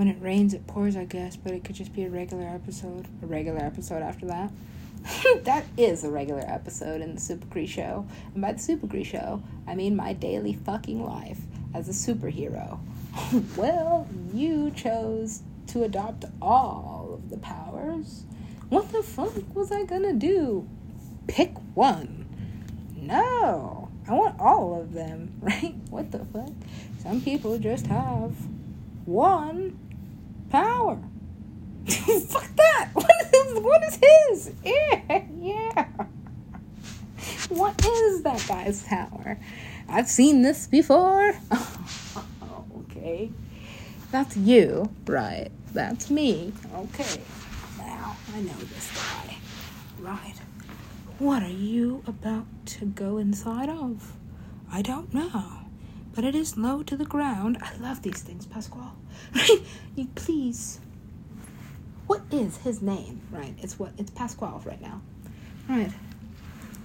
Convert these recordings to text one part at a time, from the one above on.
when it rains, it pours, I guess, but it could just be a regular episode. A regular episode after that. that is a regular episode in the Supacree Show. And by the Supacree Show, I mean my daily fucking life as a superhero. well, you chose to adopt all of the powers. What the fuck was I gonna do? Pick one. No, I want all of them, right? What the fuck? Some people just have one power. fuck that! What is, what is his? Yeah, yeah. What is that guy's power? I've seen this before. okay. That's you, right? That's me. Okay. Now I know this guy. Right. What are you about to go inside of? I don't know. But it is low to the ground. I love these things, Pasquale. You please. What is his name? Right. It's what it's Pasquale right now. Right.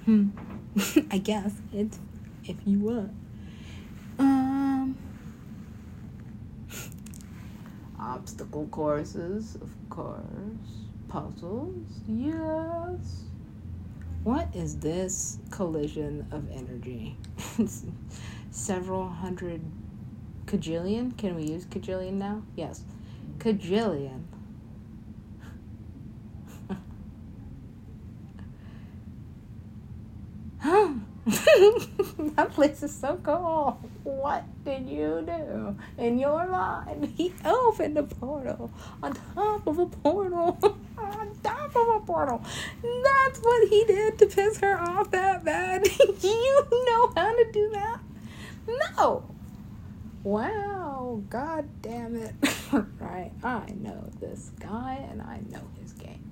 Hmm. I guess it's if you want. Um obstacle courses, of course. Puzzles, yes. What is this collision of energy? Several hundred cajillion? Can we use cajillion now? Yes. Cajillion. huh? that place is so cool. What did you do in your mind? He opened a portal on top of a portal. on top of a portal. That's what he did to piss her off that bad. you know how to do that? No. Wow. God damn it. right. I know this guy and I know his game.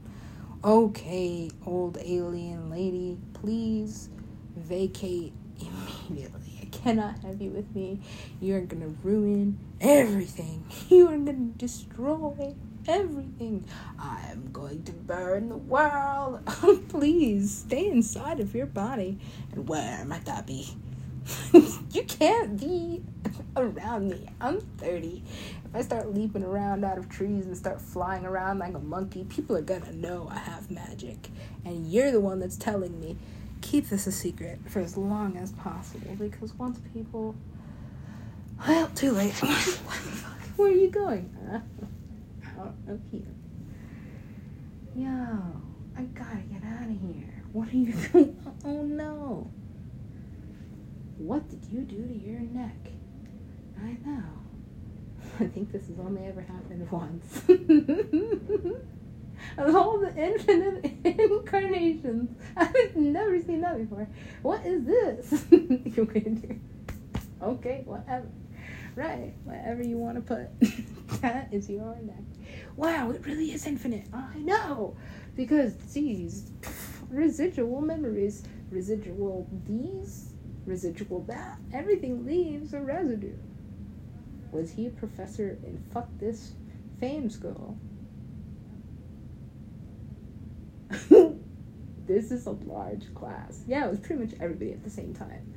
Okay, old alien lady, please vacate immediately. I cannot have you with me. You are gonna ruin everything. You are gonna destroy everything. I am going to burn the world. Please stay inside of your body. And where might that be? You can't be around me. I'm 30. If I start leaping around out of trees and start flying around like a monkey, people are gonna know I have magic. And you're the one that's telling me keep this a secret for as long as possible because once people. Well, too late. Where are you going? Out of here. Yo, I gotta get out of here. What are you doing? Oh no. You do to your neck? I know. I think this has only ever happened once. of all the infinite incarnations, I've never seen that before. What is this? To do. Okay, whatever. Right, whatever you want to put. that is your neck. Wow, it really is infinite. I know. Because these residual memories, residual these, residual that, everything leaves a residue. Was he a professor in fuck this fame school? this is a large class. Yeah, it was pretty much everybody at the same time.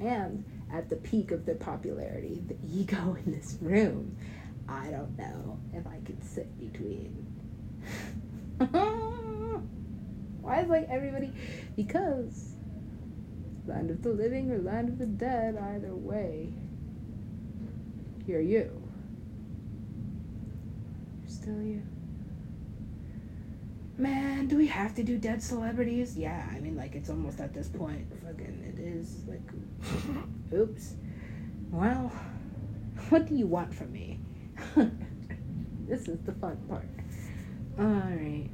And at the peak of their popularity, the ego in this room, I don't know if I could sit between. Why is like everybody? Because land of the living or land of the dead, either way, you're you. You're still you. Man, do we have to do dead celebrities? Yeah, I mean, like, it's almost at this point. Fucking, it is, like, oops. Well, what do you want from me? this is the fun part. Alright.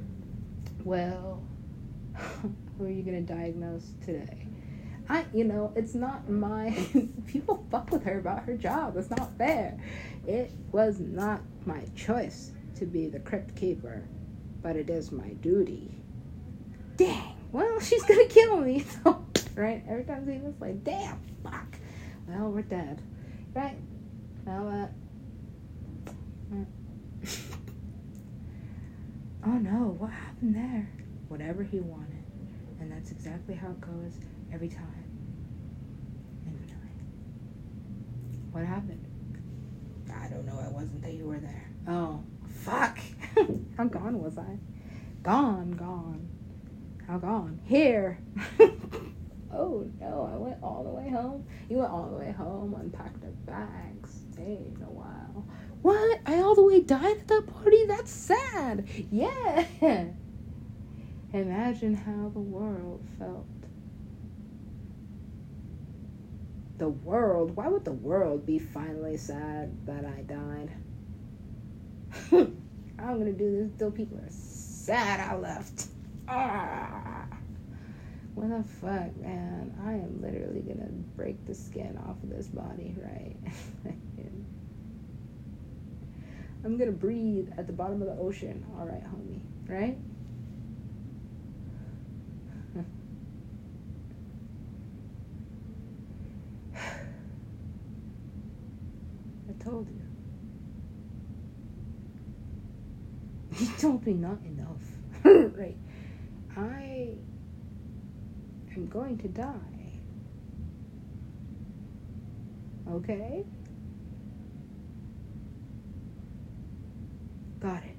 Well, who are you gonna diagnose today? I, you know, it's not my. people fuck with her about her job. It's not fair. It was not my choice to be the crypt keeper but it is my duty. Dang, well, she's gonna kill me. So, right? Every time she was like, damn, fuck. Well, we're dead. Right? Well, uh. oh no, what happened there? Whatever he wanted. And that's exactly how it goes every time. What happened? I don't know. It wasn't that you were there. Oh, fuck. How gone was I? Gone, gone. How gone? Here. oh no, I went all the way home. You went all the way home, unpacked our bags. Stayed a while. What? I all the way died at that party? That's sad. Yeah. Imagine how the world felt. The world? Why would the world be finally sad that I died? I'm gonna do this till people are sad I left. Ah. What the fuck, man? I am literally gonna break the skin off of this body, right? I'm gonna breathe at the bottom of the ocean. All right, homie, right? I told you. Me not enough. right. I am going to die. Okay? Got it.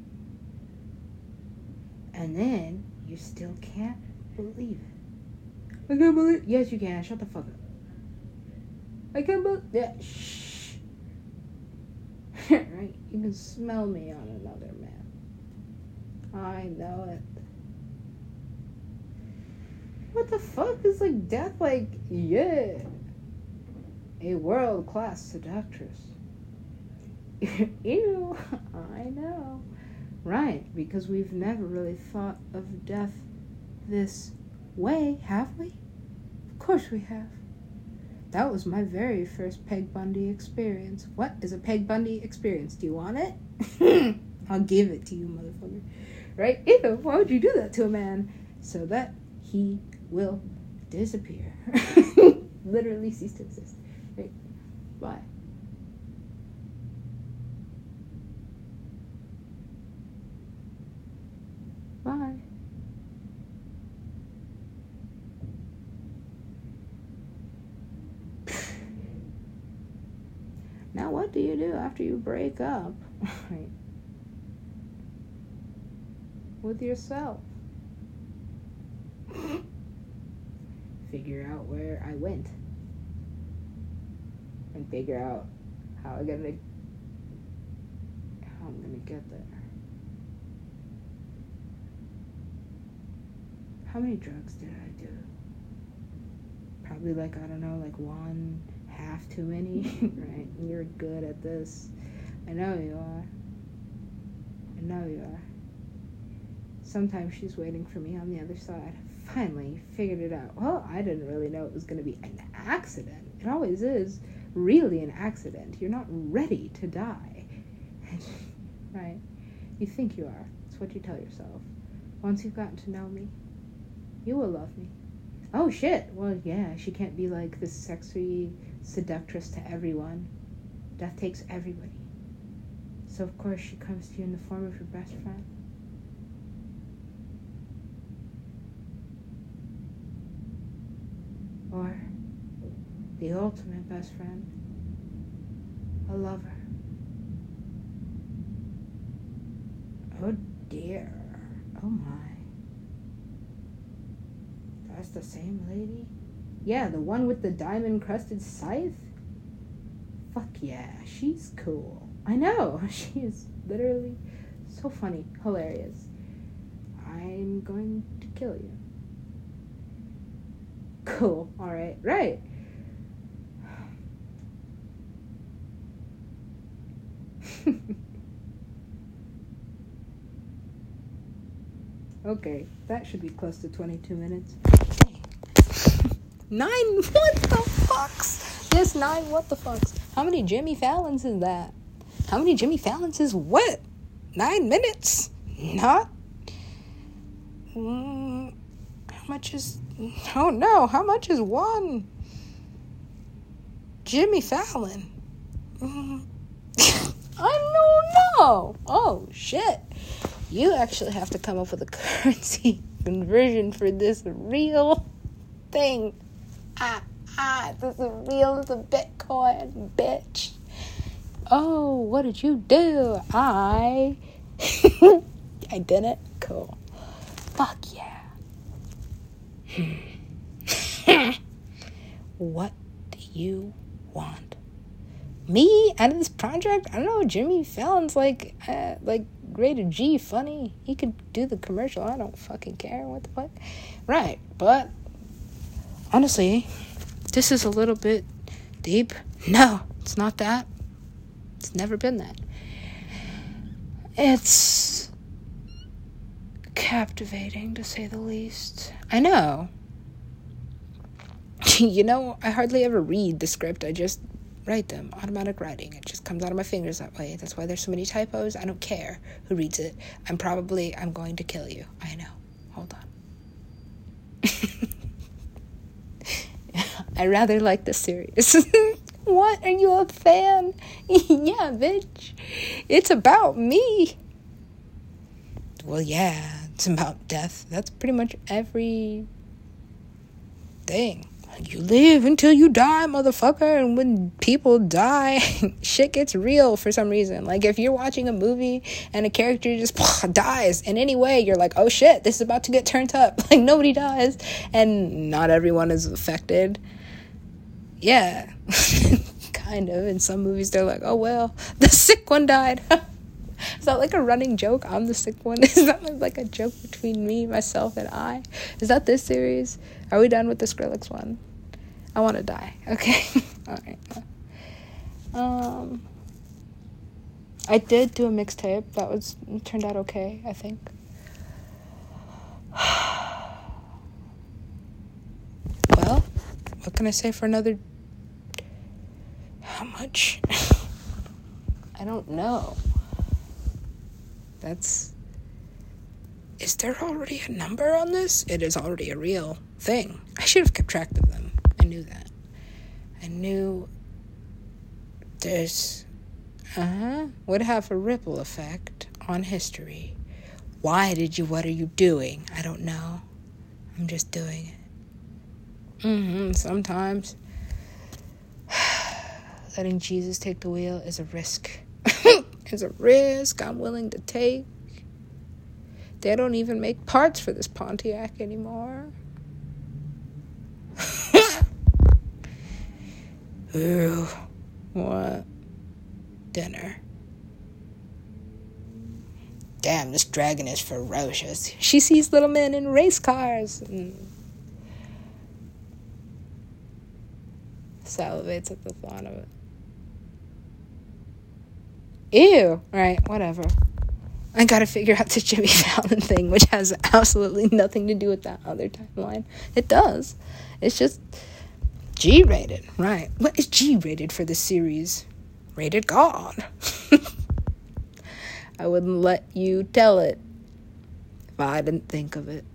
And then you still can't believe it. I can't believe Yes you can. Shut the fuck up. I can't believe yeah, shh. right? You can smell me on another man. I know it. What the fuck is like death like yeah. A world class seductress. Ew, I know. Right, because we've never really thought of death this way, have we? Of course we have. That was my very first Peg Bundy experience. What is a Peg Bundy experience? Do you want it? I'll give it to you, motherfucker right? Ew, why would you do that to a man? So that he will disappear. Literally cease to exist. Right? Why? Bye. Now, what do you do after you break up? right with yourself. figure out where I went. And figure out how I'm gonna how I'm gonna get there. How many drugs did I do? Probably like I don't know, like one half too many, right? You're good at this. I know you are. I know you are. Sometimes she's waiting for me on the other side. Finally, figured it out. Well, I didn't really know it was going to be an accident. It always is really an accident. You're not ready to die. right? You think you are. It's what you tell yourself. Once you've gotten to know me, you will love me. Oh shit. Well, yeah, she can't be like this sexy seductress to everyone. Death takes everybody. So, of course, she comes to you in the form of your best friend. Or the ultimate best friend, a lover. Oh dear. Oh my. That's the same lady? Yeah, the one with the diamond crusted scythe? Fuck yeah, she's cool. I know, she is literally so funny, hilarious. I'm going to kill you. Cool. All right. Right. okay, that should be close to 22 minutes. nine what the fucks? Yes, nine what the fucks. How many Jimmy Fallons is that? How many Jimmy Fallons is what? Nine minutes? Not? Mm, much is Oh no, how much is one? Jimmy Fallon. I don't know. Oh shit. You actually have to come up with a currency conversion for this real thing. Ah, ah, this is real as a Bitcoin, bitch. Oh, what did you do? I I didn't? Cool. Fuck yeah. What do you want? Me out of this project? I don't know. Jimmy Fallon's like, uh, like rated G funny. He could do the commercial. I don't fucking care. What the fuck? Right. But honestly, this is a little bit deep. No, it's not that. It's never been that. It's captivating to say the least. I know. you know, I hardly ever read the script. I just write them. Automatic writing. It just comes out of my fingers that way. That's why there's so many typos. I don't care who reads it. I'm probably I'm going to kill you. I know. Hold on. I rather like the series. what? Are you a fan? yeah, bitch. It's about me. Well, yeah, it's about death. That's pretty much every thing. You live until you die, motherfucker. And when people die, shit gets real for some reason. Like if you're watching a movie and a character just dies in any way, you're like, oh shit, this is about to get turned up. Like nobody dies, and not everyone is affected. Yeah, kind of. In some movies, they're like, oh well, the sick one died. Is that like a running joke? I'm the sick one. Is that like a joke between me, myself, and I? Is that this series? Are we done with the Skrillex one? I want to die. Okay. All right. Um, I did do a mixtape. That was turned out okay. I think. well, what can I say for another? How much? I don't know. That's. Is there already a number on this? It is already a real thing. I should have kept track of them. I knew that. I knew this uh huh would have a ripple effect on history. Why did you? What are you doing? I don't know. I'm just doing it. Mm-hmm. Sometimes letting Jesus take the wheel is a risk. it's a risk I'm willing to take. They don't even make parts for this Pontiac anymore. Ooh, what? Dinner. Damn, this dragon is ferocious. She sees little men in race cars. And salivates at the thought of it. Ew. Right, whatever. I gotta figure out the Jimmy Fallon thing, which has absolutely nothing to do with that other timeline. It does. It's just G rated. Right. What is G rated for this series? Rated God. I wouldn't let you tell it if I didn't think of it.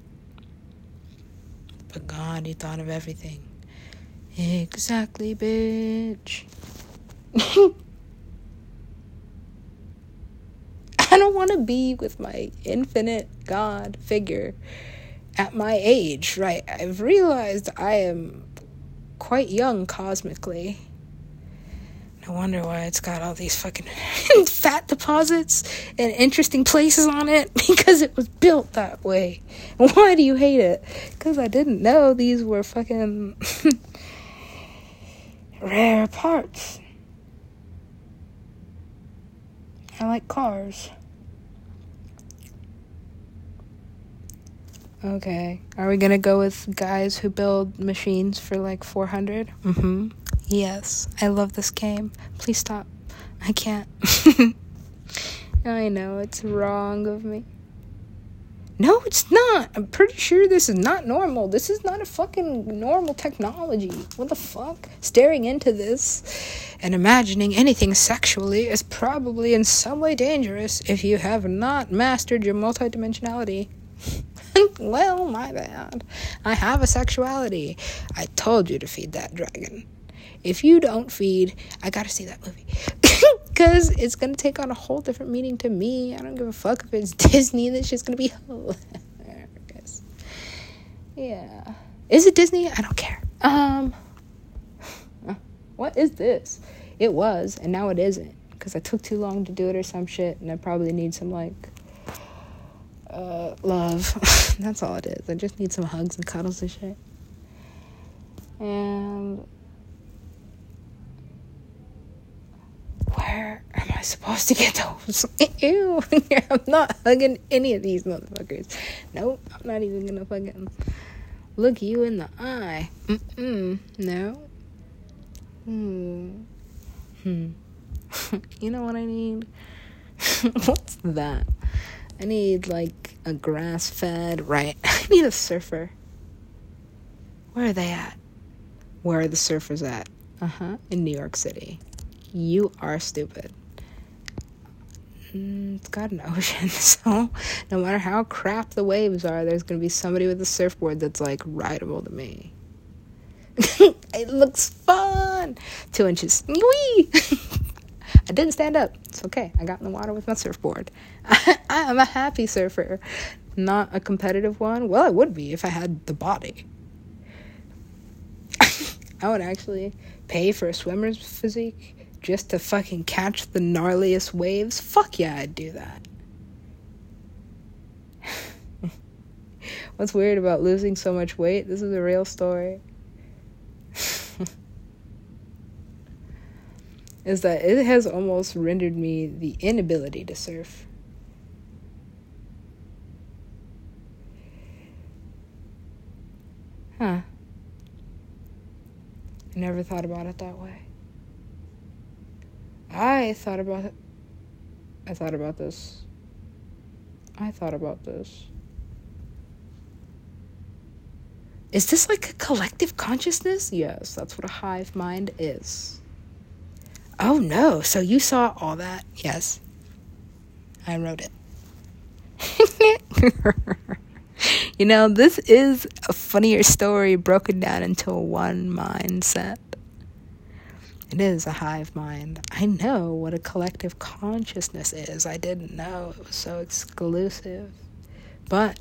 But God, He thought of everything. Exactly, bitch. I don't want to be with my infinite God figure at my age, right? I've realized I am quite young cosmically. No wonder why it's got all these fucking fat deposits and interesting places on it because it was built that way. why do you hate it? Because I didn't know these were fucking rare parts. I like cars. Okay. Are we gonna go with guys who build machines for like 400? Mm hmm. Yes. I love this game. Please stop. I can't. I know, it's wrong of me. No, it's not. I'm pretty sure this is not normal. This is not a fucking normal technology. What the fuck? Staring into this and imagining anything sexually is probably in some way dangerous if you have not mastered your multidimensionality. Well, my bad. I have a sexuality. I told you to feed that dragon. If you don't feed, I gotta see that movie. Because it's gonna take on a whole different meaning to me. I don't give a fuck if it's Disney. This shit's gonna be hilarious. Yeah. Is it Disney? I don't care. Um, what is this? It was, and now it isn't. Because I took too long to do it or some shit, and I probably need some, like, uh, love. That's all it is. I just need some hugs and cuddles and shit. And where am I supposed to get those? Ew, I'm not hugging any of these motherfuckers. Nope, I'm not even gonna fucking look you in the eye. Mm-mm, no. Hmm. Hmm. you know what I need? What's that? I need like a grass fed, right? I need a surfer. Where are they at? Where are the surfers at? Uh huh. In New York City. You are stupid. Mm, it's got an ocean, so no matter how crap the waves are, there's gonna be somebody with a surfboard that's like rideable to me. it looks fun. Two inches. Wee! I didn't stand up. It's okay. I got in the water with my surfboard. I am a happy surfer, not a competitive one. Well, I would be if I had the body. I would actually pay for a swimmer's physique just to fucking catch the gnarliest waves. Fuck yeah, I'd do that. What's weird about losing so much weight? This is a real story. Is that it has almost rendered me the inability to surf. Huh. I never thought about it that way. I thought about it. I thought about this. I thought about this. Is this like a collective consciousness? Yes, that's what a hive mind is. Oh no, so you saw all that? Yes. I wrote it. you know, this is a funnier story broken down into one mindset. It is a hive mind. I know what a collective consciousness is. I didn't know it was so exclusive. But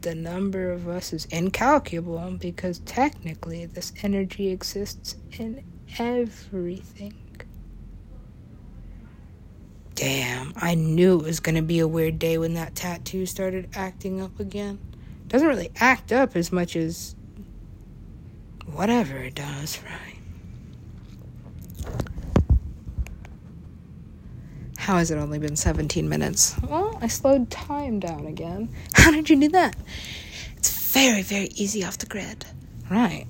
the number of us is incalculable because technically this energy exists in everything. Damn, I knew it was gonna be a weird day when that tattoo started acting up again. It Doesn't really act up as much as whatever it does, right? How has it only been 17 minutes? Well, I slowed time down again. How did you do that? It's very, very easy off the grid. Right.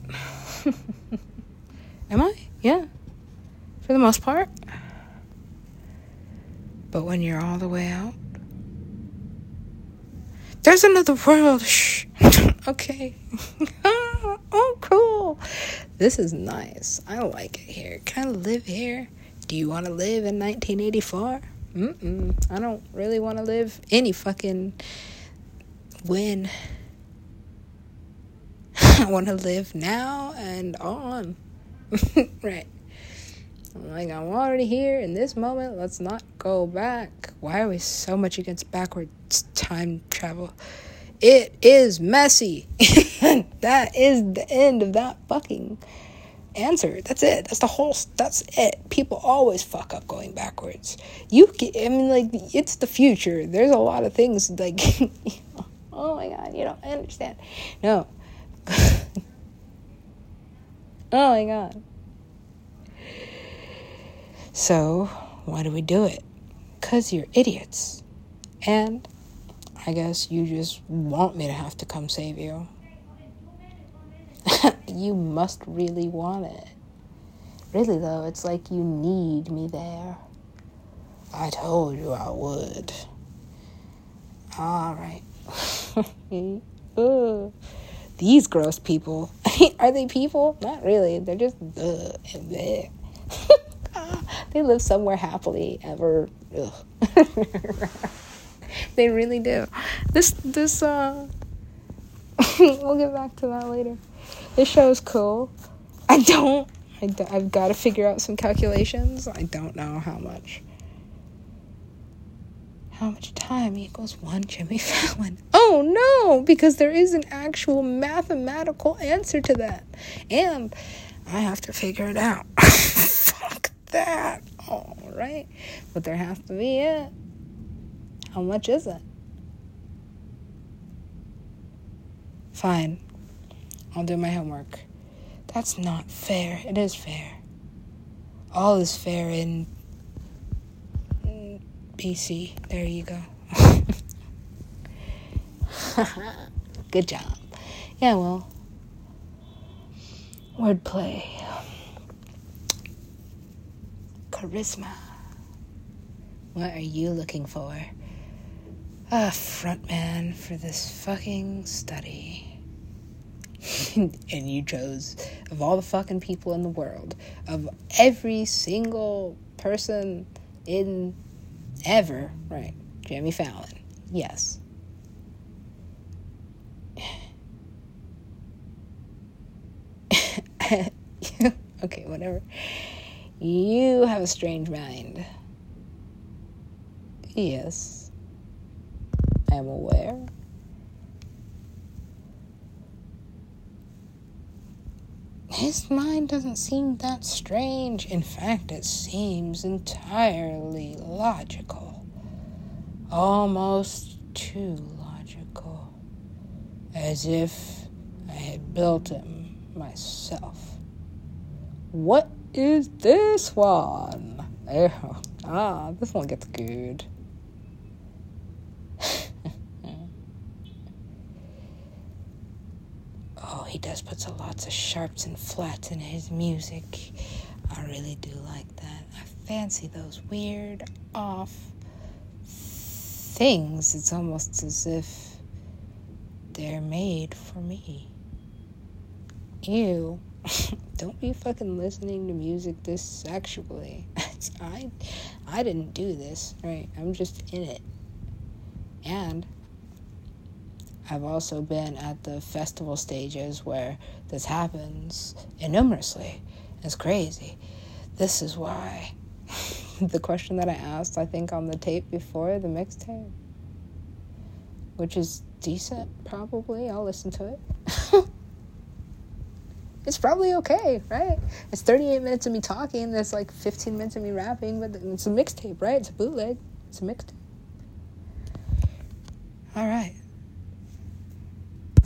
Am I? Yeah. For the most part. But when you're all the way out, there's another world. Shh. okay. oh, cool. This is nice. I like it here. Can I live here? Do you want to live in 1984? Mm-mm. I don't really want to live any fucking when. I want to live now and on. right. Like, I'm already here in this moment. Let's not go back. Why are we so much against backwards time travel? It is messy. that is the end of that fucking answer. That's it. That's the whole. That's it. People always fuck up going backwards. You, I mean, like it's the future. There's a lot of things like, oh my god, you don't understand. No. oh my god. So, why do we do it? Because you're idiots. And I guess you just want me to have to come save you. you must really want it. Really, though, it's like you need me there. I told you I would. Alright. These gross people. Are they people? Not really. They're just. Uh, they live somewhere happily ever. they really do. This this uh we'll get back to that later. This show is cool. I don't I don't, I've got to figure out some calculations. I don't know how much. How much time equals one Jimmy Fallon? Oh no, because there is an actual mathematical answer to that. And I have to figure it out. All right. But there has to be it. How much is it? Fine. I'll do my homework. That's not fair. It is fair. All is fair in BC. There you go. Good job. Yeah, well, wordplay, charisma. What are you looking for? A frontman for this fucking study. and you chose, of all the fucking people in the world, of every single person in ever, right? Jimmy Fallon. Yes. okay, whatever. You have a strange mind. Yes. I am aware. His mind doesn't seem that strange. In fact, it seems entirely logical. Almost too logical. As if I had built him myself. What is this one? Oh, ah, this one gets good. oh, he does put a lots of sharps and flats in his music. I really do like that. I fancy those weird, off things. It's almost as if they're made for me. Ew. Don't be fucking listening to music this sexually. I I didn't do this, right? I'm just in it. And I've also been at the festival stages where this happens innumerously. It's crazy. This is why the question that I asked, I think, on the tape before the mixtape, which is decent, probably. I'll listen to it. It's probably okay, right? It's 38 minutes of me talking, there's like 15 minutes of me rapping, but it's a mixtape, right? It's a bootleg. It's a mixtape. All right.